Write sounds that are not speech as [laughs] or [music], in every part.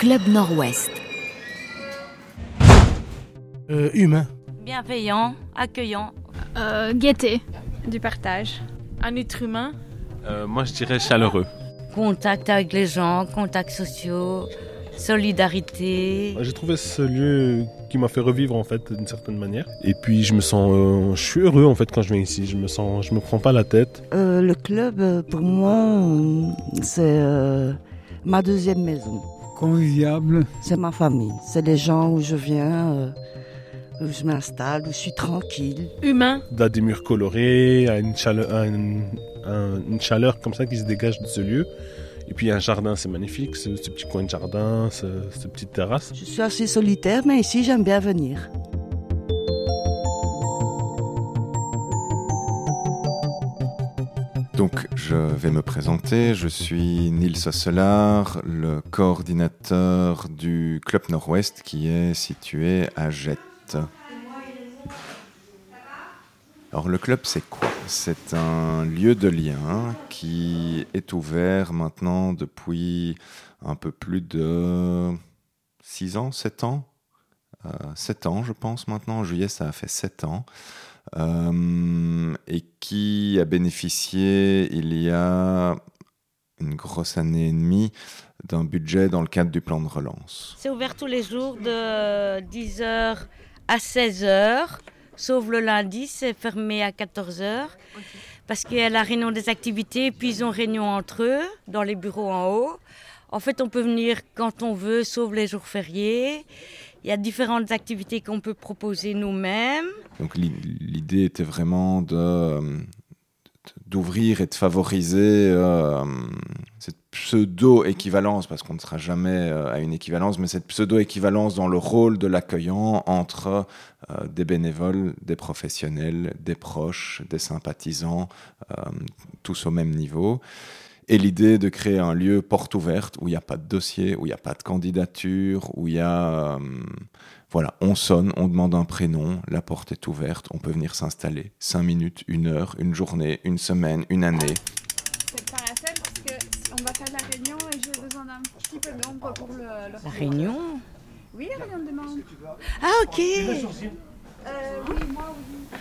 Club Nord-Ouest. Euh, humain. Bienveillant, accueillant. Euh, gaieté. Du partage. Un être humain. Euh, moi, je dirais chaleureux. Contact avec les gens, contacts sociaux, solidarité. J'ai trouvé ce lieu qui m'a fait revivre en fait d'une certaine manière. Et puis je me sens, euh, je suis heureux en fait quand je viens ici. Je me sens, je me prends pas la tête. Euh, le club, pour moi, c'est euh, ma deuxième maison. Conviviable. C'est ma famille. C'est les gens où je viens, euh, où je m'installe, où je suis tranquille. Humain. Il y a des murs colorés, il y a une chaleur, un- un- une chaleur comme ça qui se dégage de ce lieu. Et puis il y a un jardin, c'est magnifique, ce, ce petit coin de jardin, ce, cette petite terrasse. Je suis assez solitaire, mais ici, j'aime bien venir. Donc, je vais me présenter. Je suis Nils Osselar, le coordinateur du Club Nord-Ouest qui est situé à Jette. Alors, le club, c'est quoi? C'est un lieu de lien qui est ouvert maintenant depuis un peu plus de 6 ans, 7 ans? Euh, 7 ans, je pense maintenant. En juillet, ça a fait 7 ans. Euh, et qui a bénéficié il y a une grosse année et demie d'un budget dans le cadre du plan de relance. C'est ouvert tous les jours de 10h à 16h, sauf le lundi, c'est fermé à 14h. Parce qu'il y a la réunion des activités, puis ils ont réunion entre eux, dans les bureaux en haut. En fait, on peut venir quand on veut, sauf les jours fériés. Il y a différentes activités qu'on peut proposer nous-mêmes. Donc l'i- l'idée était vraiment euh, d'ouvrir et de favoriser euh, cette pseudo-équivalence, parce qu'on ne sera jamais euh, à une équivalence, mais cette pseudo-équivalence dans le rôle de l'accueillant entre des bénévoles, des professionnels, des proches, des sympathisants, tous au même niveau. Et l'idée de créer un lieu porte ouverte où il n'y a pas de dossier, où il n'y a pas de candidature, où il y a... euh, voilà, on sonne, on demande un prénom, la porte est ouverte, on peut venir s'installer. Cinq minutes, une heure, une journée, une semaine, une année. C'est la seule parce que on va faire la réunion et j'ai besoin d'un petit peu de nombre pour le, le La réunion Oui, la réunion de membres. Ah, ok Euh, oui, moi, oui.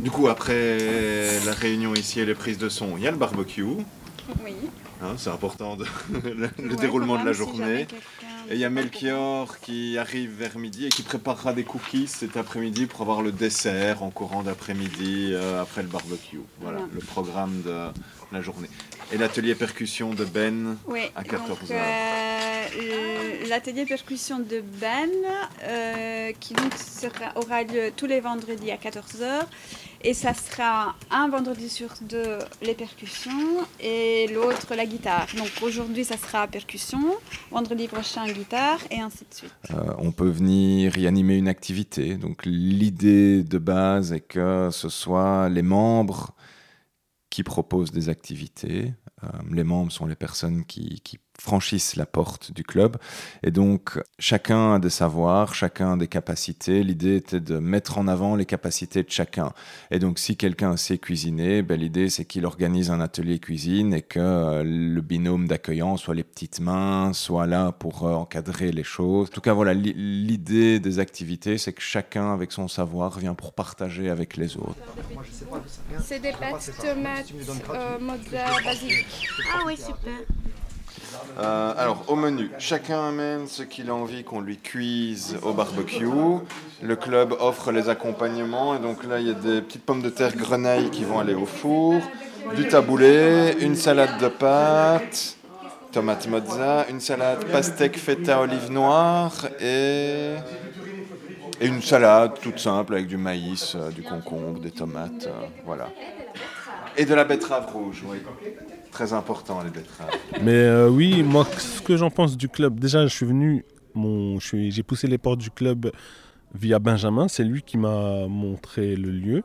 Du coup, après la réunion ici et les prises de son, il y a le barbecue. Oui. Hein, c'est important, de- le, [laughs] le Ouais, déroulement de la si journée. Et il y a Melchior qui arrive vers midi et qui préparera des cookies cet après-midi pour avoir le dessert en courant d'après-midi euh, après le barbecue. Voilà, le programme de la journée. Et l'atelier percussion de Ben à donc, 14 heures. euh, l'atelier percussion de Ben, euh, qui donc sera- aura lieu tous les vendredis à 14h. Et ça sera un vendredi sur deux les percussions et l'autre la guitare. Donc aujourd'hui ça sera percussion, vendredi prochain guitare et ainsi de suite. Euh, on peut venir y animer une activité. Donc l'idée de base est que ce soit les membres qui proposent des activités. Euh, les membres sont les personnes qui, franchissent la porte du club. Et donc chacun a des savoirs, chacun a des capacités. L'idée était de mettre en avant les capacités de chacun. Et donc si quelqu'un sait cuisiner, ben, l'idée c'est qu'il organise un atelier cuisine et que euh, le binôme d'accueillants, soit les petites mains, soit là pour euh, encadrer les choses. En tout cas, voilà, li- l'idée des activités, c'est que chacun, avec son savoir, vient pour partager avec les autres. C'est des pâtes tomates basique. Ah super. Euh, alors, au menu, chacun amène ce qu'il a envie qu'on lui cuise au barbecue. Le club offre les accompagnements. Et donc là, il y a des petites pommes de terre grenaille qui vont aller au four, du taboulé, une salade de pâtes, tomate mozza, une salade pastèque feta olive noire et... et une salade toute simple avec du maïs, euh, du concombre, des tomates. euh, voilà. Et de la betterave rouge, oui. Très important, les betteraves. Mais euh, oui, moi, ce que j'en pense du club, déjà, je suis venu, mon, j'ai poussé les portes du club via Benjamin. C'est lui qui m'a montré le lieu.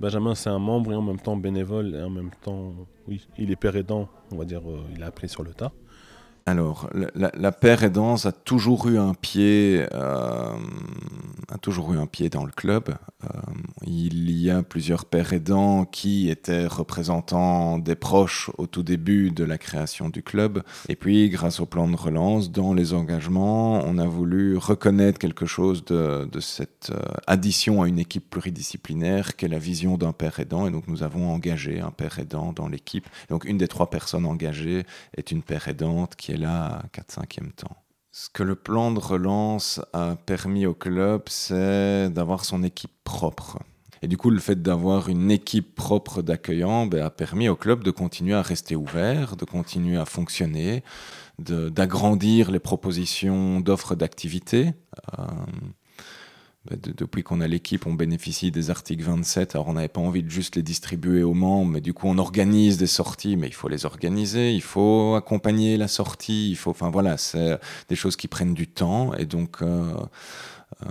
Benjamin, c'est un membre et en même temps bénévole et en même temps, oui, il est père aidant, on va dire, euh, il a appris sur le tas. Alors, la, la, paire aidance a toujours eu un pied, euh, a toujours eu un pied dans le club. Euh, Il y a plusieurs pères aidants qui étaient représentants des proches au tout début de la création du club. Et puis, grâce au plan de relance, dans les engagements, on a voulu reconnaître quelque chose de, cette euh, addition à une équipe pluridisciplinaire qu'est la vision d'un père aidant. Et donc, nous avons engagé un père aidant dans l'équipe. Donc, une des trois personnes engagées est une père aidante qui est à 4-5e temps. Ce que le plan de relance a permis au club, c'est d'avoir son équipe propre. Et du coup, le fait d'avoir une équipe propre d'accueillants ben, a permis au club de continuer à rester ouvert, de continuer à fonctionner, d'agrandir les propositions d'offres d'activités. Euh, ben, depuis qu'on a l'équipe, on bénéficie des articles 27. Alors, on n'avait pas envie de juste les distribuer aux membres, mais du coup, on organise des sorties, mais il faut les organiser, il faut accompagner la sortie, il faut, enfin voilà, c'est des choses qui prennent du temps. Et donc, euh, euh,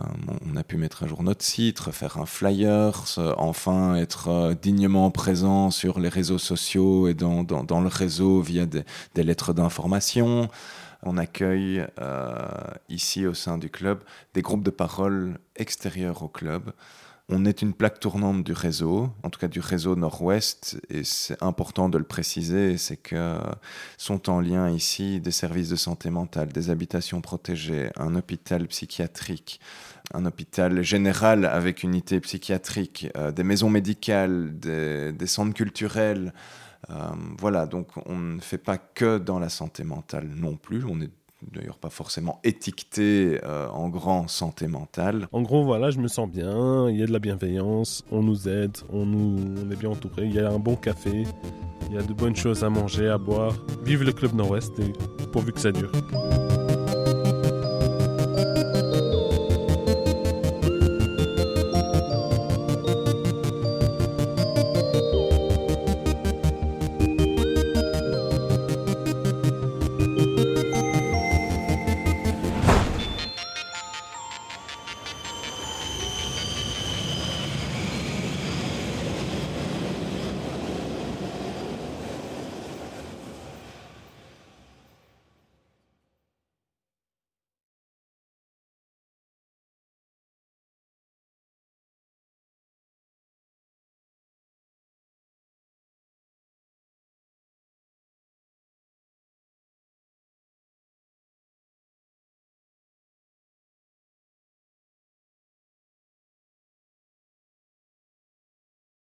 on a pu mettre à jour notre site, faire un flyer, enfin être euh, dignement présent sur les réseaux sociaux et dans, le réseau via des, lettres d'information. On accueille euh, ici au sein du club des groupes de parole extérieurs au club. On est une plaque tournante du réseau, en tout cas du réseau nord-ouest, et c'est important de le préciser, c'est que sont en lien ici des services de santé mentale, des habitations protégées, un hôpital psychiatrique, un hôpital général avec unité psychiatrique, euh, des maisons médicales, des, centres culturels. Euh, voilà, donc on ne fait pas que dans la santé mentale non plus, on est d'ailleurs pas forcément étiqueté euh, en grand santé mentale. En gros, voilà, je me sens bien, il y a de la bienveillance, on nous aide, on, nous, est bien entouré, il y a un bon café, il y a de bonnes choses à manger, à boire. Vive le Club Nord-Ouest et pourvu que ça dure.